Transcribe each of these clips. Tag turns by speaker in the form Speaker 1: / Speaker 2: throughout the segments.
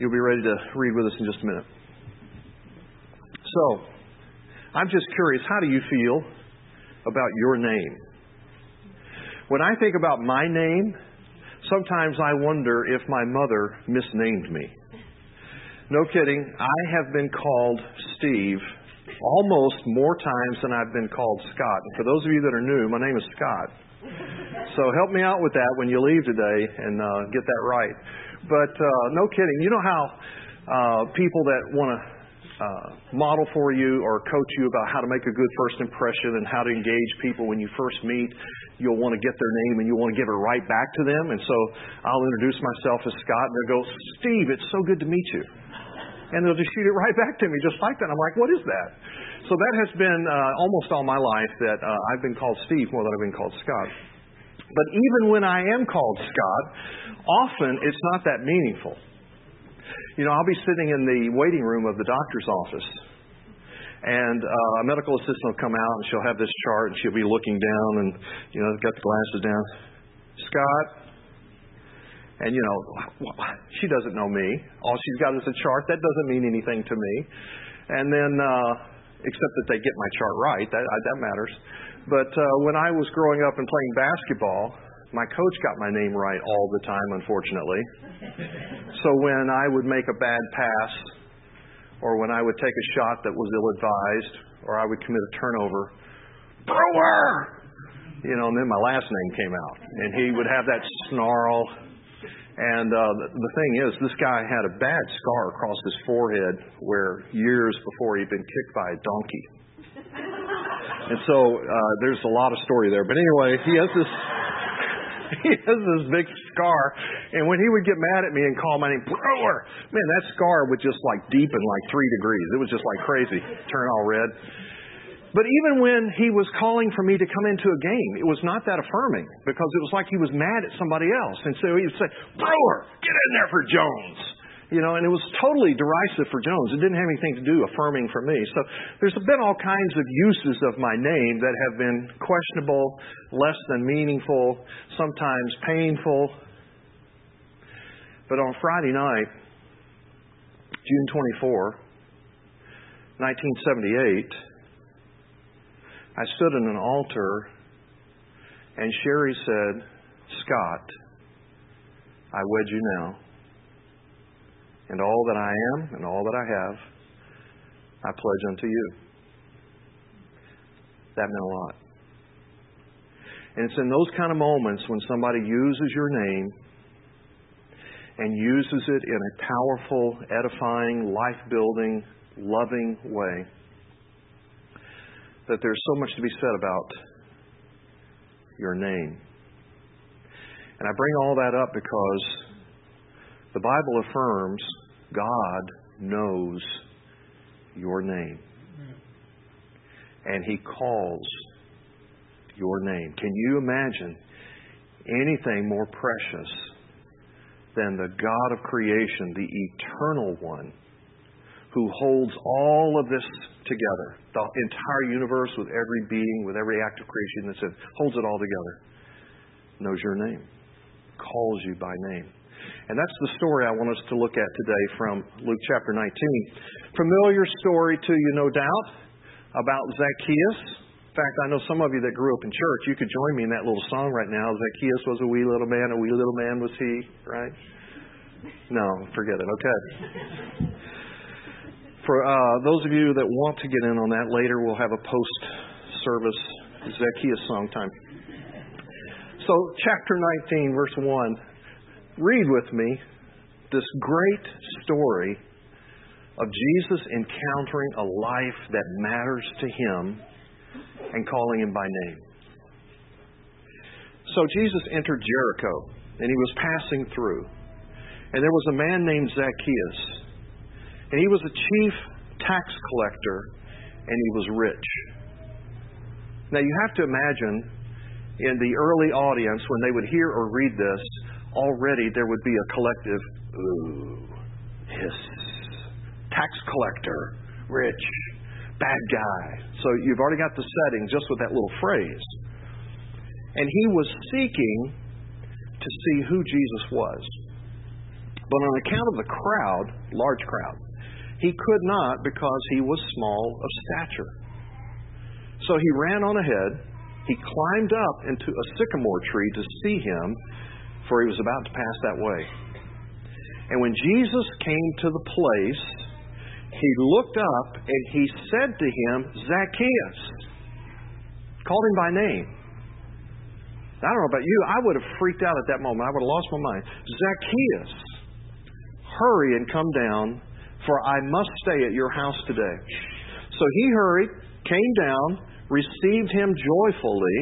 Speaker 1: You'll be ready to read with us in just a minute. So, I'm just curious, how do you feel about your name? When I think about my name, sometimes I wonder if my mother misnamed me. No kidding, I have been called Steve almost more times than I've been called Scott. And for those of you that are new, my name is Scott. So help me out with that when you leave today and uh, get that right. But uh, no kidding, you know how uh, people that want to uh, model for you or coach you about how to make a good first impression and how to engage people when you first meet, you'll want to get their name and you'll want to give it right back to them. And so I'll introduce myself as Scott and they'll go, Steve, it's so good to meet you and they'll just shoot it right back to me just like that. I'm like, what is that? So that has been uh, almost all my life that uh, I've been called Steve more than I've been called Scott. But even when I am called Scott, often it's not that meaningful. You know, I'll be sitting in the waiting room of the doctor's office, and uh, a medical assistant will come out and she'll have this chart and she'll be looking down and, you know, got the glasses down. Scott, and, you know, she doesn't know me. All she's got is a chart. That doesn't mean anything to me. And then, uh, except that they get my chart right, that, that matters. But uh, when I was growing up and playing basketball, my coach got my name right all the time, unfortunately. so when I would make a bad pass, or when I would take a shot that was ill advised, or I would commit a turnover, Brewer! You know, and then my last name came out. And he would have that snarl and uh, the, the thing is, this guy had a bad scar across his forehead where years before he'd been kicked by a donkey. And so uh, there's a lot of story there. But anyway, he has this he has this big scar. And when he would get mad at me and call my name, Brewer, man, that scar would just like deepen like three degrees. It was just like crazy, turn all red. But even when he was calling for me to come into a game, it was not that affirming because it was like he was mad at somebody else. And so he would say, Brewer, get in there for Jones. You know, and it was totally derisive for Jones. It didn't have anything to do affirming for me. So there's been all kinds of uses of my name that have been questionable, less than meaningful, sometimes painful. But on Friday night, June 24, 1978, I stood in an altar, and Sherry said, Scott, I wed you now. And all that I am and all that I have, I pledge unto you. That meant a lot. And it's in those kind of moments when somebody uses your name and uses it in a powerful, edifying, life building, loving way that there's so much to be said about your name. And I bring all that up because the Bible affirms God knows your name. And He calls your name. Can you imagine anything more precious than the God of creation, the eternal one, who holds all of this together. The entire universe with every being, with every act of creation that's in, holds it all together. Knows your name, calls you by name. And that's the story I want us to look at today from Luke chapter 19. Familiar story to you, no doubt, about Zacchaeus. In fact, I know some of you that grew up in church, you could join me in that little song right now. Zacchaeus was a wee little man, a wee little man was he, right? No, forget it. Okay. For uh, those of you that want to get in on that later, we'll have a post service Zacchaeus song time. So, chapter 19, verse 1. Read with me this great story of Jesus encountering a life that matters to him and calling him by name. So, Jesus entered Jericho and he was passing through. And there was a man named Zacchaeus and he was a chief tax collector, and he was rich. Now, you have to imagine in the early audience, when they would hear or read this, already there would be a collective, ooh, hiss. Tax collector, rich, bad guy. So you've already got the setting just with that little phrase. And he was seeking to see who Jesus was. But on account of the crowd, large crowd, he could not because he was small of stature. So he ran on ahead. He climbed up into a sycamore tree to see him, for he was about to pass that way. And when Jesus came to the place, he looked up and he said to him, Zacchaeus, called him by name. I don't know about you, I would have freaked out at that moment. I would have lost my mind. Zacchaeus, hurry and come down, for I must stay at your house today. So he hurried, came down, received him joyfully,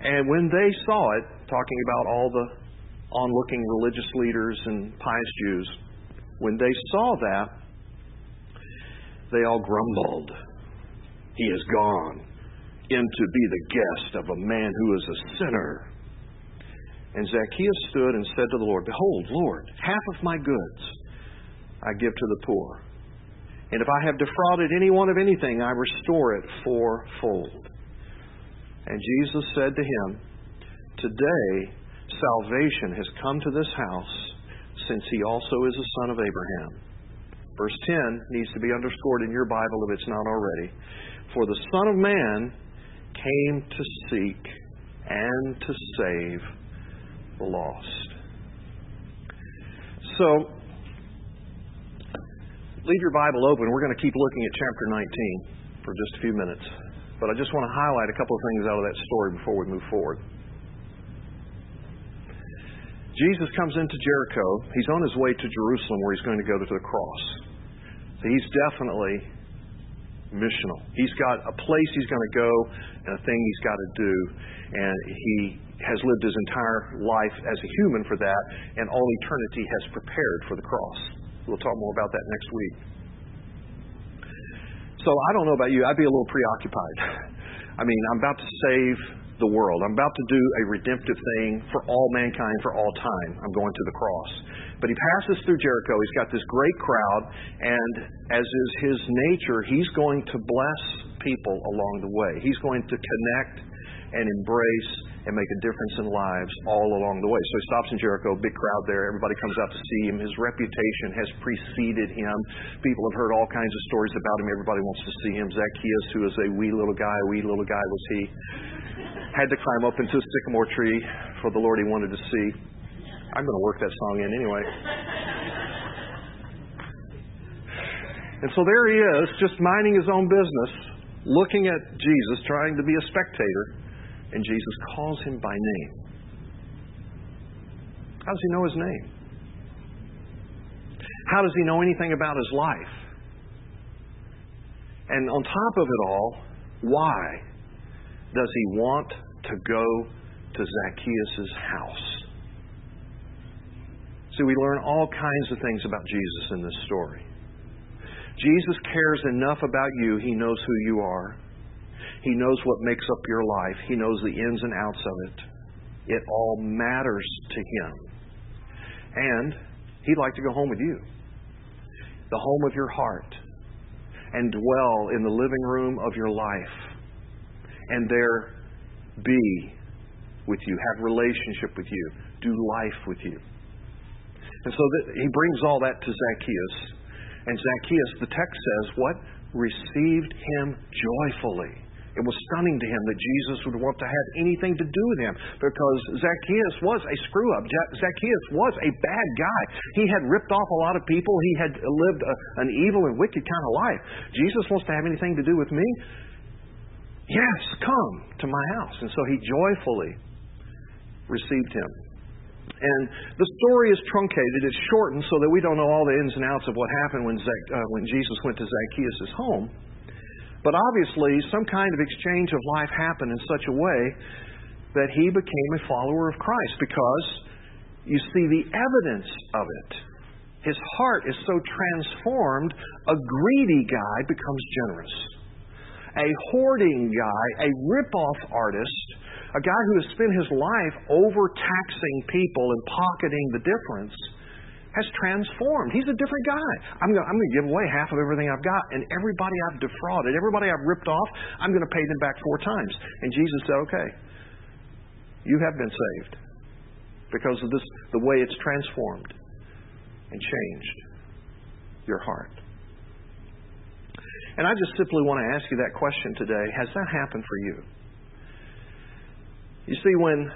Speaker 1: and when they saw it, talking about all the onlooking religious leaders and pious Jews, when they saw that, they all grumbled. He is gone in to be the guest of a man who is a sinner. And Zacchaeus stood and said to the Lord, Behold, Lord, half of my goods I give to the poor. And if I have defrauded anyone of anything, I restore it fourfold. And Jesus said to him, Today salvation has come to this house, since he also is a son of Abraham. Verse 10 needs to be underscored in your Bible if it's not already. For the Son of Man came to seek and to save the lost. So, leave your Bible open. We're going to keep looking at chapter 19 for just a few minutes. But I just want to highlight a couple of things out of that story before we move forward. Jesus comes into Jericho. He's on his way to Jerusalem where he's going to go to the cross. So he's definitely missional. He's got a place he's going to go and a thing he's got to do. And he has lived his entire life as a human for that, and all eternity has prepared for the cross. We'll talk more about that next week. So I don't know about you, I'd be a little preoccupied. I mean, I'm about to save the world. I'm about to do a redemptive thing for all mankind for all time. I'm going to the cross. But he passes through Jericho. He's got this great crowd, and as is his nature, he's going to bless people along the way. He's going to connect and embrace and make a difference in lives all along the way. So he stops in Jericho, big crowd there. Everybody comes out to see him. His reputation has preceded him. People have heard all kinds of stories about him. Everybody wants to see him. Zacchaeus, who is a wee little guy, wee little guy was he, had to climb up into a sycamore tree for the Lord he wanted to see. I'm going to work that song in anyway. And so there he is, just minding his own business, looking at Jesus, trying to be a spectator, and Jesus calls him by name. How does he know his name? How does he know anything about his life? And on top of it all, why does he want to go to Zacchaeus' house? See, we learn all kinds of things about Jesus in this story. Jesus cares enough about you, he knows who you are. He knows what makes up your life. He knows the ins and outs of it. It all matters to him. And he'd like to go home with you, the home of your heart, and dwell in the living room of your life, and there be with you, have relationship with you, do life with you. And so that, he brings all that to Zacchaeus. And Zacchaeus, the text says, what? Received him joyfully. It was stunning to him that Jesus would want to have anything to do with him because Zacchaeus was a screw up. Zacchaeus was a bad guy. He had ripped off a lot of people. He had lived a, an evil and wicked kind of life. Jesus wants to have anything to do with me? Yes, come to my house. And so he joyfully received him. And the story is truncated, it's shortened so that we don't know all the ins and outs of what happened when, Zac- uh, when Jesus went to Zacchaeus' home. But obviously, some kind of exchange of life happened in such a way that he became a follower of Christ because you see the evidence of it. His heart is so transformed, a greedy guy becomes generous. A hoarding guy, a rip-off artist, a guy who has spent his life overtaxing people and pocketing the difference has transformed. He's a different guy. I'm going, to give away half of everything I've got, and everybody I've defrauded, everybody I've ripped off, I'm going to pay them back four times. And Jesus said, okay, you have been saved because of this, the way it's transformed. and changed your heart. And I just simply want to ask you that question today. Has that happened for you? You see, when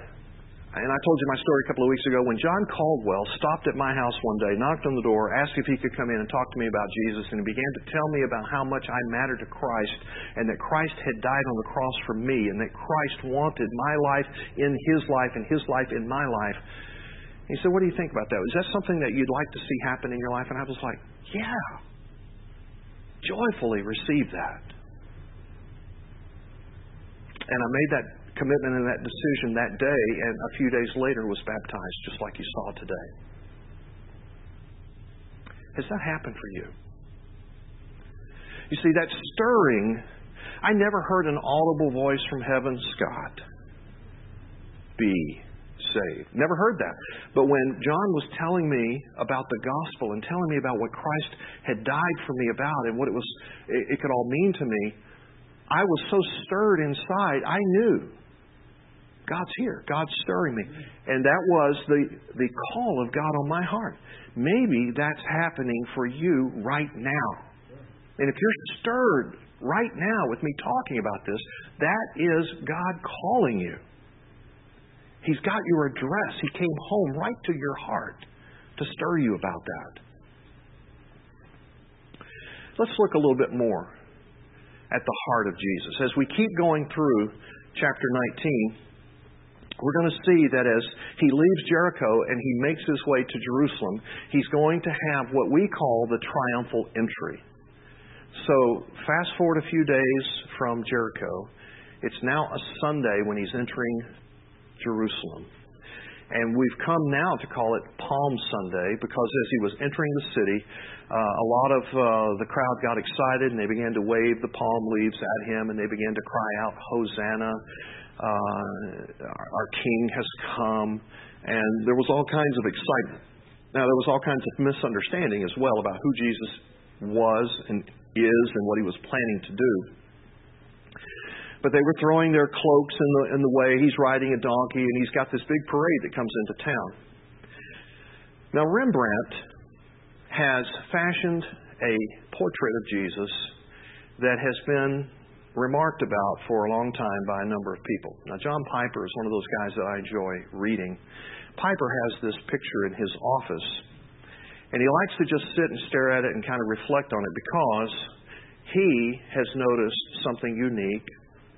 Speaker 1: and I told you my story a couple of weeks ago when John Caldwell stopped at my house one day, knocked on the door, asked if he could come in and talk to me about Jesus, and he began to tell me about how much I mattered to Christ and that Christ had died on the cross for me and that Christ wanted my life in his life and his life in my life. He said, What do you think about that? Is that something that you'd like to see happen in your life? And I was like, Yeah. Joyfully receive that. And I made that commitment and that decision that day, and a few days later was baptized, just like you saw today. Has that happened for you? You see, that stirring, I never heard an audible voice from heaven, Scott, be saved. Never heard that. But when John was telling me about the gospel and telling me about what Christ had died for me about and what it was it, it could all mean to me, I was so stirred inside, I knew God's here. God's stirring me. And that was the, the call of God on my heart. Maybe that's happening for you right now. And if you're stirred right now with me talking about this, that is God calling you. He's got your address. He came home right to your heart to stir you about that. Let's look a little bit more at the heart of Jesus. As we keep going through chapter 19, we're going to see that as he leaves Jericho and he makes his way to Jerusalem, he's going to have what we call the triumphal entry. So, fast forward a few days from Jericho. It's now a Sunday when he's entering Jerusalem. And we've come now to call it Palm Sunday because as he was entering the city, uh, a lot of uh, the crowd got excited and they began to wave the palm leaves at him and they began to cry out, Hosanna uh, our King has come, and there was all kinds of excitement. Now, there was all kinds of misunderstanding as well about who Jesus was and is and what he was planning to do. But they were throwing their cloaks in the, in the way. He's riding a donkey, and he's got this big parade that comes into town. Now, Rembrandt has fashioned a portrait of Jesus that has been remarked about for a long time by a number of people. Now, John Piper is one of those guys that I enjoy reading. Piper has this picture in his office, and he likes to just sit and stare at it and kind of reflect on it because he has noticed something unique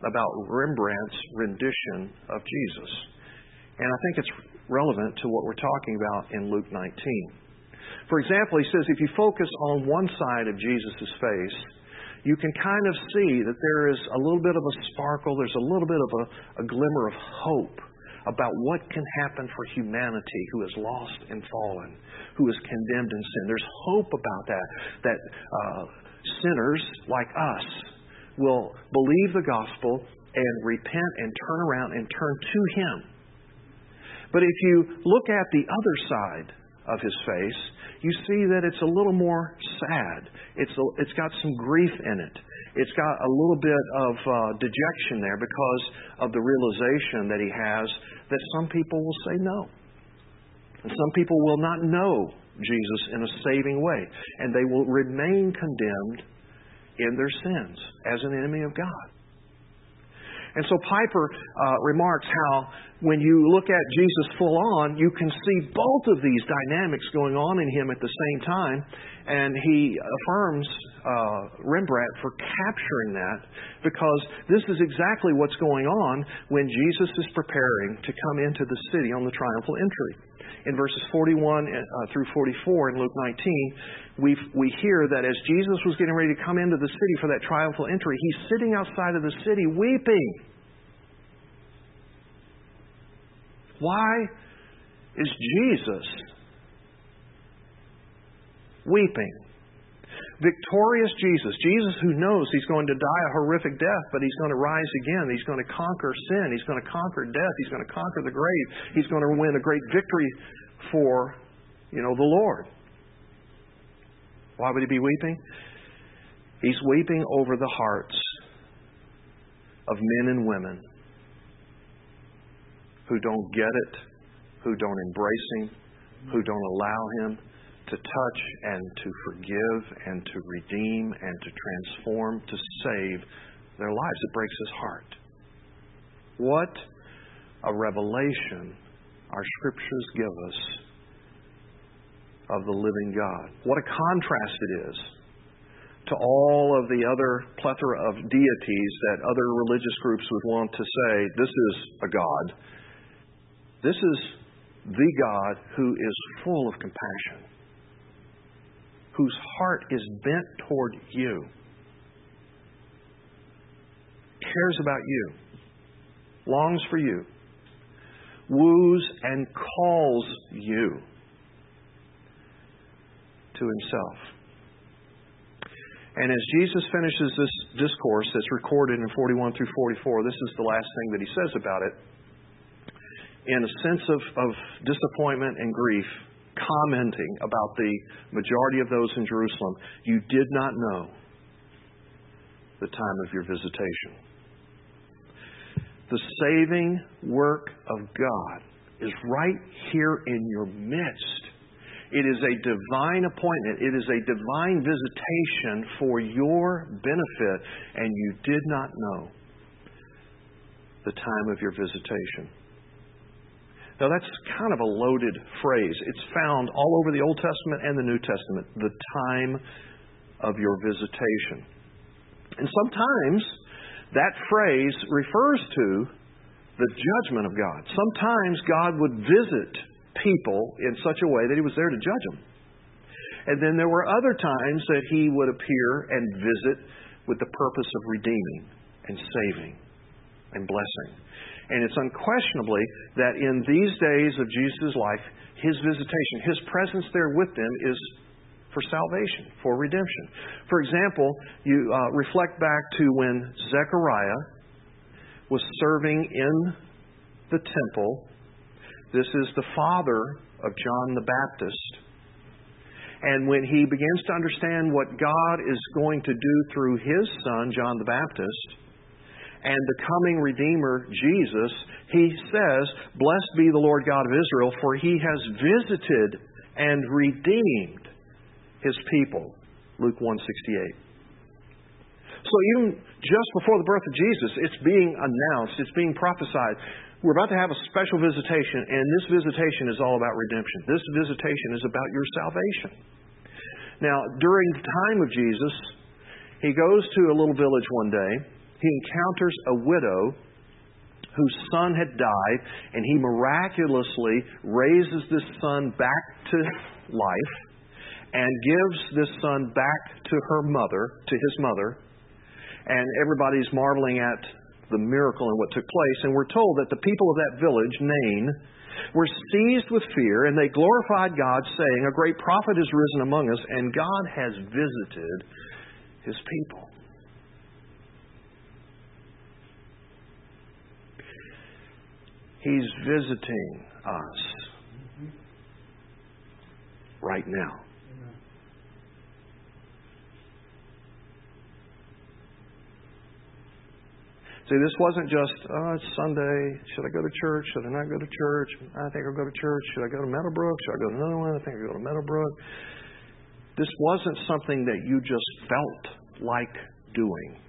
Speaker 1: about Rembrandt's rendition of Jesus. And I think it's relevant to what we're talking about in Luke 19. For example, he says if you focus on one side of Jesus' face, you can kind of see that there is a little bit of a sparkle, there's a little bit of a, a glimmer of hope about what can happen for humanity who is lost and fallen, who is condemned in sin. There's hope about that, that uh, sinners like us will believe the gospel and repent and turn around and turn to Him. But if you look at the other side of His face, you see that it's a little more sad. It's, a, it's got some grief in it. It's got a little bit of uh, dejection there because of the realization that he has that some people will say no. And some people will not know Jesus in a saving way. And they will remain condemned in their sins as an enemy of God. And so Piper uh, remarks how when you look at Jesus full on, you can see both of these dynamics going on in him at the same time. And he affirms uh, Rembrandt for capturing that because this is exactly what's going on when Jesus is preparing to come into the city on the triumphal entry. In verses 41 uh, through 44 in Luke 19, we we hear that as Jesus was getting ready to come into the city for that triumphal entry, he's sitting outside of the city weeping. Why is Jesus weeping? Victorious Jesus, Jesus who knows he's going to die a horrific death, but he's going to rise again. He's going to conquer sin. He's going to conquer death. He's going to conquer the grave. He's going to win a great victory for, you know, the Lord. Why would he be weeping? He's weeping over the hearts of men and women who don't get it, who don't embrace Him, who don't allow Him to touch and to forgive and to redeem and to transform, to save their lives. It breaks his heart. What a revelation our scriptures give us of the living God. What a contrast it is to all of the other plethora of deities that other religious groups would want to say, this is a God. This is the God who is full of compassion, whose heart is bent toward you, cares about you, longs for you, woos and calls you to himself. And as Jesus finishes this discourse that's recorded in 41 through 44, this is the last thing that he says about it. In a sense of, of disappointment and grief, commenting about the majority of those in Jerusalem, you did not know the time of your visitation. The saving work of God is right here in your midst. It is a divine appointment. It is a divine visitation for your benefit, and you did not know the time of your visitation. Now, that's kind of a loaded phrase. It's found all over the Old Testament and the New Testament, the time of your visitation. And sometimes that phrase refers to the judgment of God. Sometimes God would visit people in such a way that he was there to judge them. And then there were other times that he would appear and visit with the purpose of redeeming and saving and blessing. And it's unquestionably that in these days of Jesus' life, his visitation, his presence there with them is for salvation, for redemption. For example, you uh, reflect back to when Zechariah was serving in the temple this is the father of John the Baptist. And when he begins to understand what God is going to do through his son, John the Baptist, and the coming Redeemer, Jesus, he says, Blessed be the Lord God of Israel, for he has visited and redeemed his people. Luke 168. So even just before the birth of Jesus, it's being announced, it's being prophesied. We're about to have a special visitation, and this visitation is all about redemption. This visitation is about your salvation. Now, during the time of Jesus, he goes to a little village one day. He encounters a widow whose son had died, and he miraculously raises this son back to life and gives this son back to her mother, to his mother. And everybody's marveling at the miracle and what took place. And we're told that the people of that village, Nain, were seized with fear, and they glorified God, saying, A great prophet has risen among us, and God has visited his people. He's visiting us right now. See, this wasn't just, oh, it's Sunday. Should I go to church? Should I not go to church? I think I'll go to church. Should I go to Meadowbrook? Should I go to another one? I think I'll go to Meadowbrook. This wasn't something that you just felt like doing.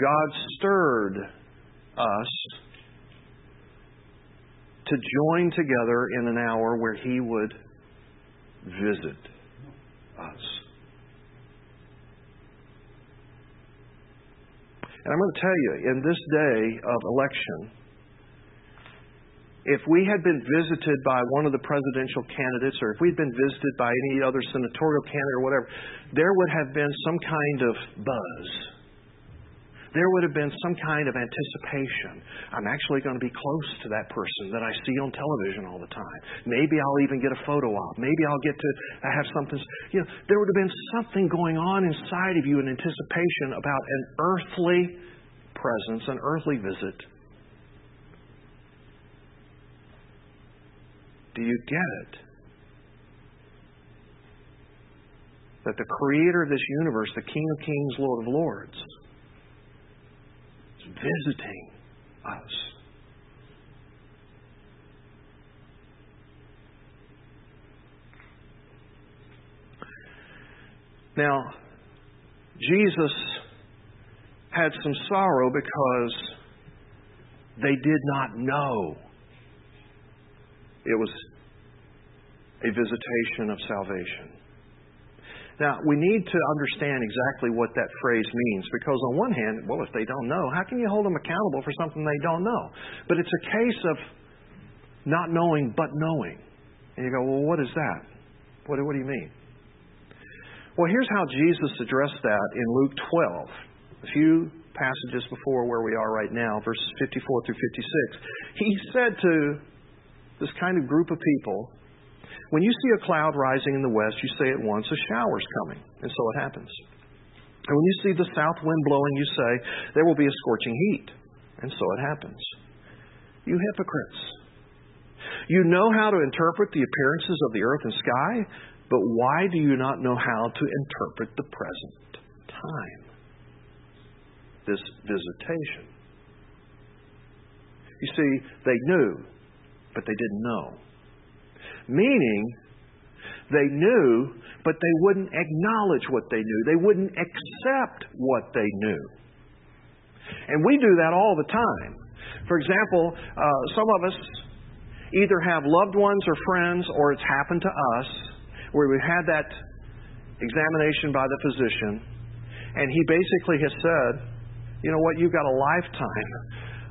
Speaker 1: God stirred us to join together in an hour where He would visit us. And I'm going to tell you, in this day of election, if we had been visited by one of the presidential candidates or if we'd been visited by any other senatorial candidate or whatever, there would have been some kind of buzz there would have been some kind of anticipation. I'm actually going to be close to that person that I see on television all the time. Maybe I'll even get a photo op. Maybe I'll get to have something. You know, there would have been something going on inside of you in anticipation about an earthly presence, an earthly visit. Do you get it? That the creator of this universe, the King of Kings, Lord of Lords, visiting us. Now, Jesus had some sorrow because they did not know it was a visitation of salvation. Now, we need to understand exactly what that phrase means because, on one hand, well, if they don't know, how can you hold them accountable for something they don't know? But it's a case of not knowing but knowing. And you go, well, what is that? What, what do you mean? Well, here's how Jesus addressed that in Luke 12, a few passages before where we are right now, verses 54 through 56. He said to this kind of group of people, when you see a cloud rising in the west, you say at once, a shower's coming. And so it happens. And when you see the south wind blowing, you say, there will be a scorching heat. And so it happens. You hypocrites. You know how to interpret the appearances of the earth and sky, but why do you not know how to interpret the present time? This visitation. You see, they knew, but they didn't know. Meaning, they knew, but they wouldn't acknowledge what they knew. They wouldn't accept what they knew. And we do that all the time. For example, uh, some of us either have loved ones or friends, or it's happened to us, where we've had that examination by the physician, and he basically has said, you know what, you've got a lifetime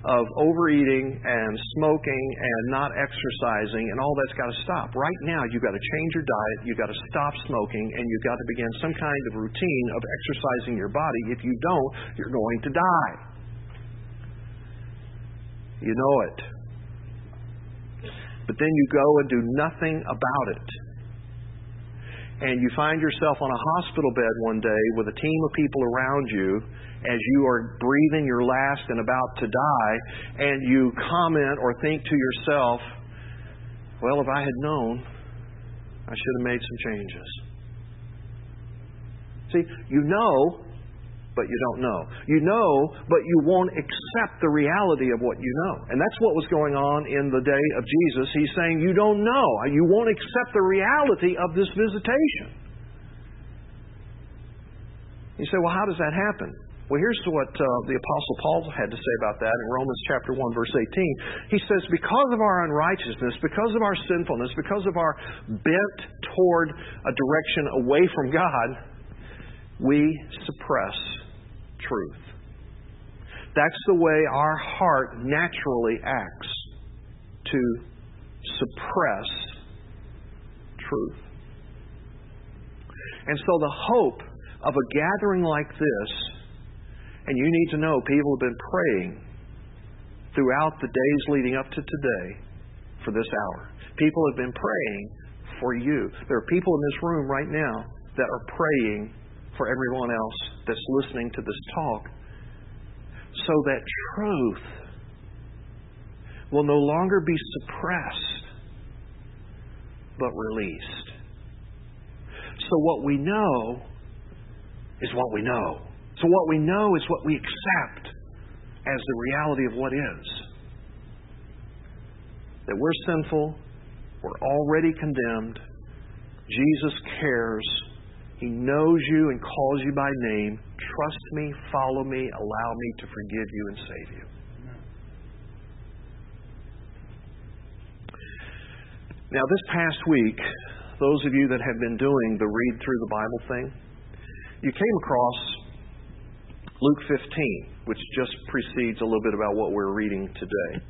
Speaker 1: of overeating and smoking and not exercising, and all that's got to stop. Right now, you've got to change your diet, you've got to stop smoking, and you've got to begin some kind of routine of exercising your body. If you don't, you're going to die. You know it. But then you go and do nothing about it. And you find yourself on a hospital bed one day with a team of people around you as you are breathing your last and about to die, and you comment or think to yourself, well, if I had known, I should have made some changes. See, you know, but you don't know. You know, but you won't accept the reality of what you know. And that's what was going on in the day of Jesus. He's saying, You don't know. You won't accept the reality of this visitation. You say, Well, how does that happen? Well, here's what uh, the Apostle Paul had to say about that in Romans chapter 1, verse 18. He says, Because of our unrighteousness, because of our sinfulness, because of our bent toward a direction away from God, we suppress truth. That's the way our heart naturally acts to suppress truth. And so the hope of a gathering like this and you need to know people have been praying throughout the days leading up to today for this hour. People have been praying for you. There are people in this room right now that are praying for everyone else that's listening to this talk so that truth will no longer be suppressed but released. So, what we know is what we know. So what we know is what we accept as the reality of what is. That we're sinful, we're already condemned. Jesus cares. He knows you and calls you by name. Trust me, follow me, allow me to forgive you and save you. Now, this past week, those of you that have been doing the read through the Bible thing, you came across Luke 15, which just precedes a little bit about what we're reading today.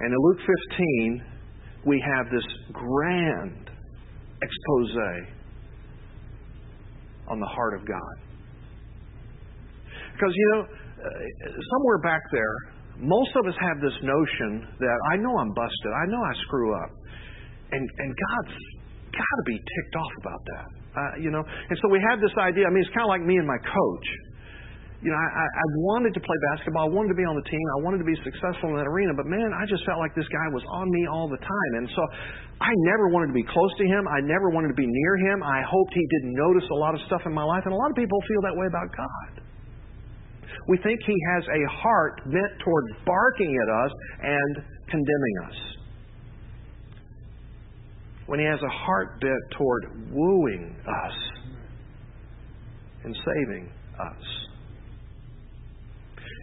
Speaker 1: And in Luke 15, we have this grand expose on the heart of God. Because, you know, uh, somewhere back there, most of us have this notion that I know I'm busted, I know I screw up. And, and God's got to be ticked off about that. Uh, you know, and so we have this idea. I mean, it's kind of like me and my coach you know, I, I wanted to play basketball. I wanted to be on the team. I wanted to be successful in that arena. But man, I just felt like this guy was on me all the time. And so I never wanted to be close to him. I never wanted to be near him. I hoped he didn't notice a lot of stuff in my life. And a lot of people feel that way about God. We think he has a heart bent toward barking at us and condemning us. When he has a heart bent toward wooing us and saving us.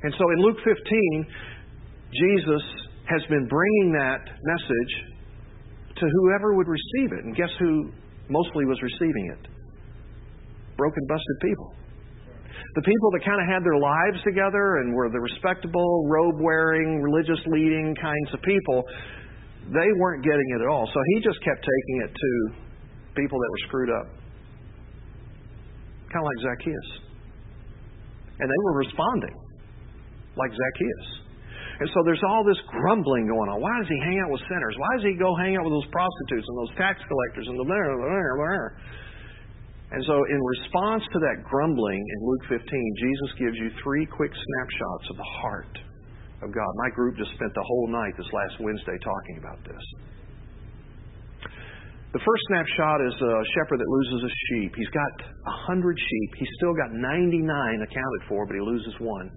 Speaker 1: And so in Luke 15, Jesus has been bringing that message to whoever would receive it. And guess who mostly was receiving it? Broken, busted people. The people that kind of had their lives together and were the respectable, robe wearing, religious leading kinds of people, they weren't getting it at all. So he just kept taking it to people that were screwed up. Kind of like Zacchaeus. And they were responding like Zacchaeus. And so there's all this grumbling going on. Why does he hang out with sinners? Why does he go hang out with those prostitutes and those tax collectors and the blah, blah, blah, blah. And so in response to that grumbling in Luke 15, Jesus gives you three quick snapshots of the heart of God. My group just spent the whole night this last Wednesday talking about this. The first snapshot is a shepherd that loses a sheep. He's got a hundred sheep. He's still got 99 accounted for, but he loses one.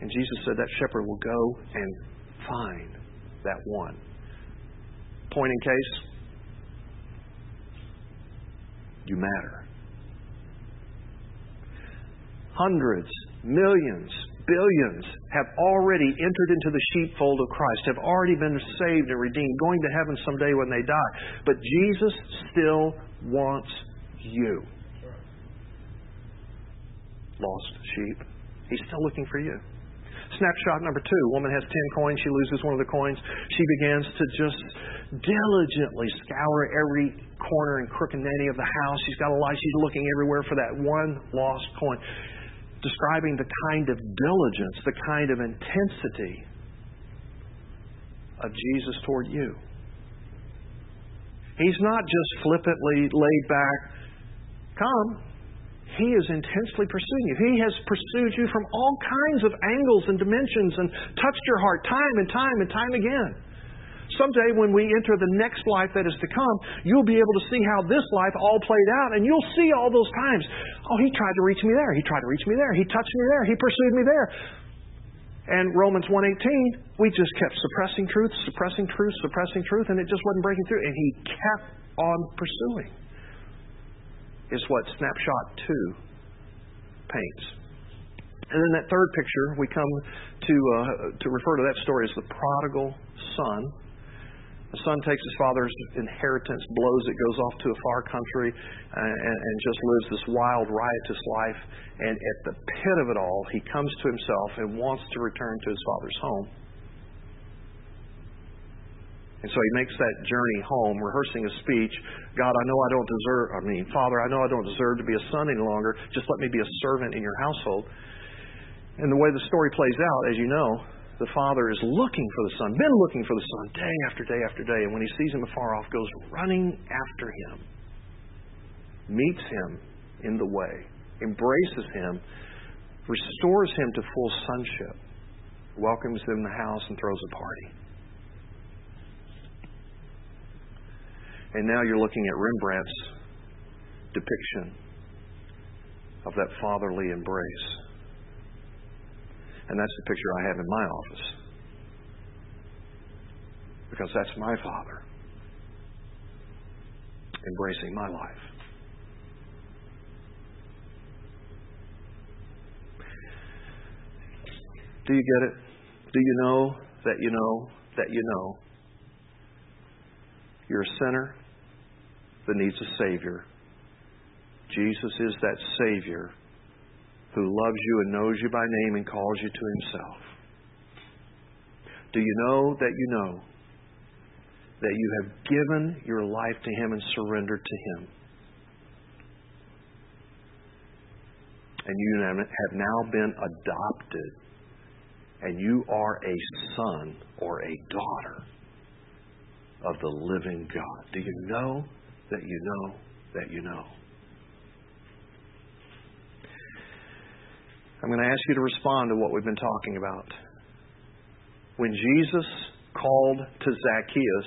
Speaker 1: And Jesus said that shepherd will go and find that one. Point in case, you matter. Hundreds, millions, billions have already entered into the sheepfold of Christ, have already been saved and redeemed, going to heaven someday when they die. But Jesus still wants you. Lost sheep. He's still looking for you. Snapshot number two. Woman has ten coins. She loses one of the coins. She begins to just diligently scour every corner and crook and nanny of the house. She's got a light. She's looking everywhere for that one lost coin describing the kind of diligence, the kind of intensity of Jesus toward you. He's not just flippantly laid back, come. He is intensely pursuing you. He has pursued you from all kinds of angles and dimensions and touched your heart time and time and time again. Someday, when we enter the next life that is to come, you'll be able to see how this life all played out, and you'll see all those times. Oh, he tried to reach me there. He tried to reach me there. He touched me there. He pursued me there. And Romans 1:18, we just kept suppressing truth, suppressing truth, suppressing truth, and it just wasn't breaking through. And he kept on pursuing. Is what snapshot two paints. And then that third picture, we come to uh, to refer to that story as the prodigal son. The son takes his father's inheritance, blows it, goes off to a far country, uh, and, and just lives this wild, riotous life. And at the pit of it all, he comes to himself and wants to return to his father's home. And so he makes that journey home, rehearsing a speech. God, I know I don't deserve, I mean, Father, I know I don't deserve to be a son any longer. Just let me be a servant in your household. And the way the story plays out, as you know, the father is looking for the son, been looking for the son day after day after day, and when he sees him afar off, goes running after him, meets him in the way, embraces him, restores him to full sonship, welcomes him in the house, and throws a party. And now you're looking at Rembrandt's depiction of that fatherly embrace. And that's the picture I have in my office. Because that's my Father embracing my life. Do you get it? Do you know that you know that you know you're a sinner that needs a Savior? Jesus is that Savior who loves you and knows you by name and calls you to himself. Do you know that you know that you have given your life to him and surrendered to him? And you have now been adopted, and you are a son or a daughter of the living God. Do you know that you know that you know? I'm going to ask you to respond to what we've been talking about. When Jesus called to Zacchaeus,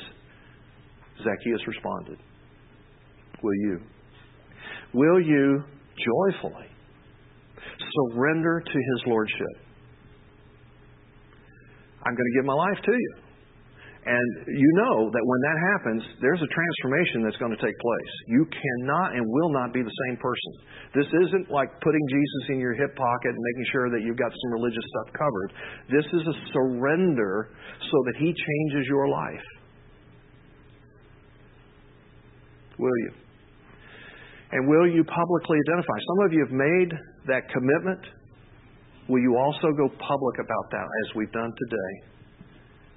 Speaker 1: Zacchaeus responded. Will you? Will you joyfully surrender to his lordship? I'm going to give my life to you. And you know that when that happens, there's a transformation that's going to take place. You cannot and will not be the same person. This isn't like putting Jesus in your hip pocket and making sure that you've got some religious stuff covered. This is a surrender so that He changes your life. Will you? And will you publicly identify? Some of you have made that commitment. Will you also go public about that as we've done today?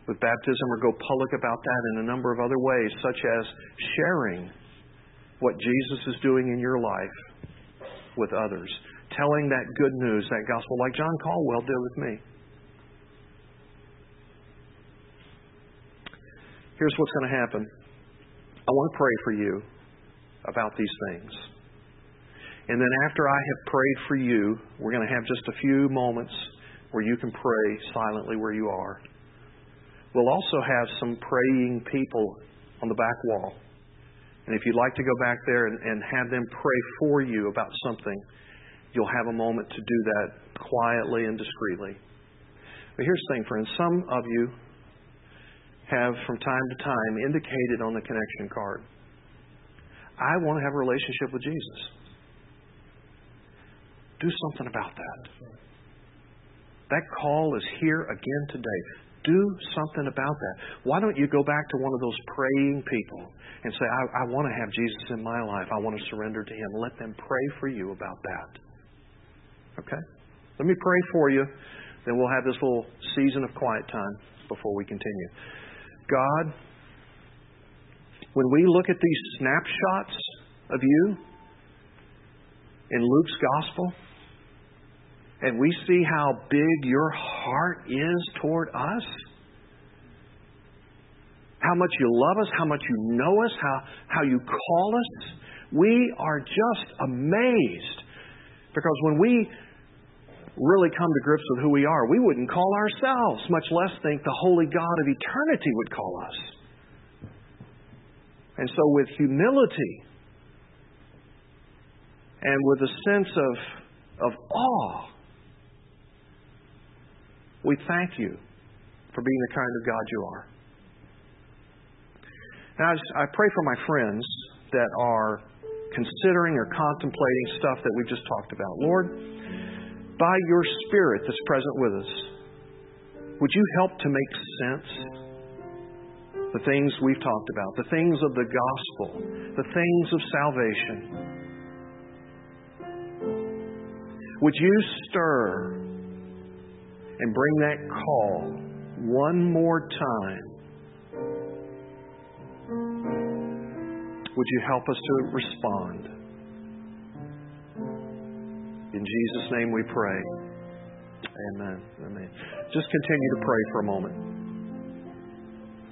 Speaker 1: With baptism, or go public about that in a number of other ways, such as sharing what Jesus is doing in your life with others, telling that good news, that gospel, like John Caldwell did with me. Here's what's going to happen. I want to pray for you about these things. And then after I have prayed for you, we're going to have just a few moments where you can pray silently where you are. We'll also have some praying people on the back wall. And if you'd like to go back there and, and have them pray for you about something, you'll have a moment to do that quietly and discreetly. But here's the thing, friends. Some of you have, from time to time, indicated on the connection card I want to have a relationship with Jesus. Do something about that. That call is here again today. Do something about that. Why don't you go back to one of those praying people and say, I, I want to have Jesus in my life. I want to surrender to Him. Let them pray for you about that. Okay? Let me pray for you. Then we'll have this little season of quiet time before we continue. God, when we look at these snapshots of you in Luke's gospel, and we see how big your heart is toward us, how much you love us, how much you know us, how, how you call us, we are just amazed. Because when we really come to grips with who we are, we wouldn't call ourselves, much less think the holy God of eternity would call us. And so, with humility and with a sense of, of awe, we thank you for being the kind of God you are. Now, I pray for my friends that are considering or contemplating stuff that we've just talked about. Lord, by your Spirit that's present with us, would you help to make sense the things we've talked about, the things of the gospel, the things of salvation. Would you stir and bring that call one more time? Would you help us to respond? In Jesus' name we pray. Amen. Amen. Just continue to pray for a moment.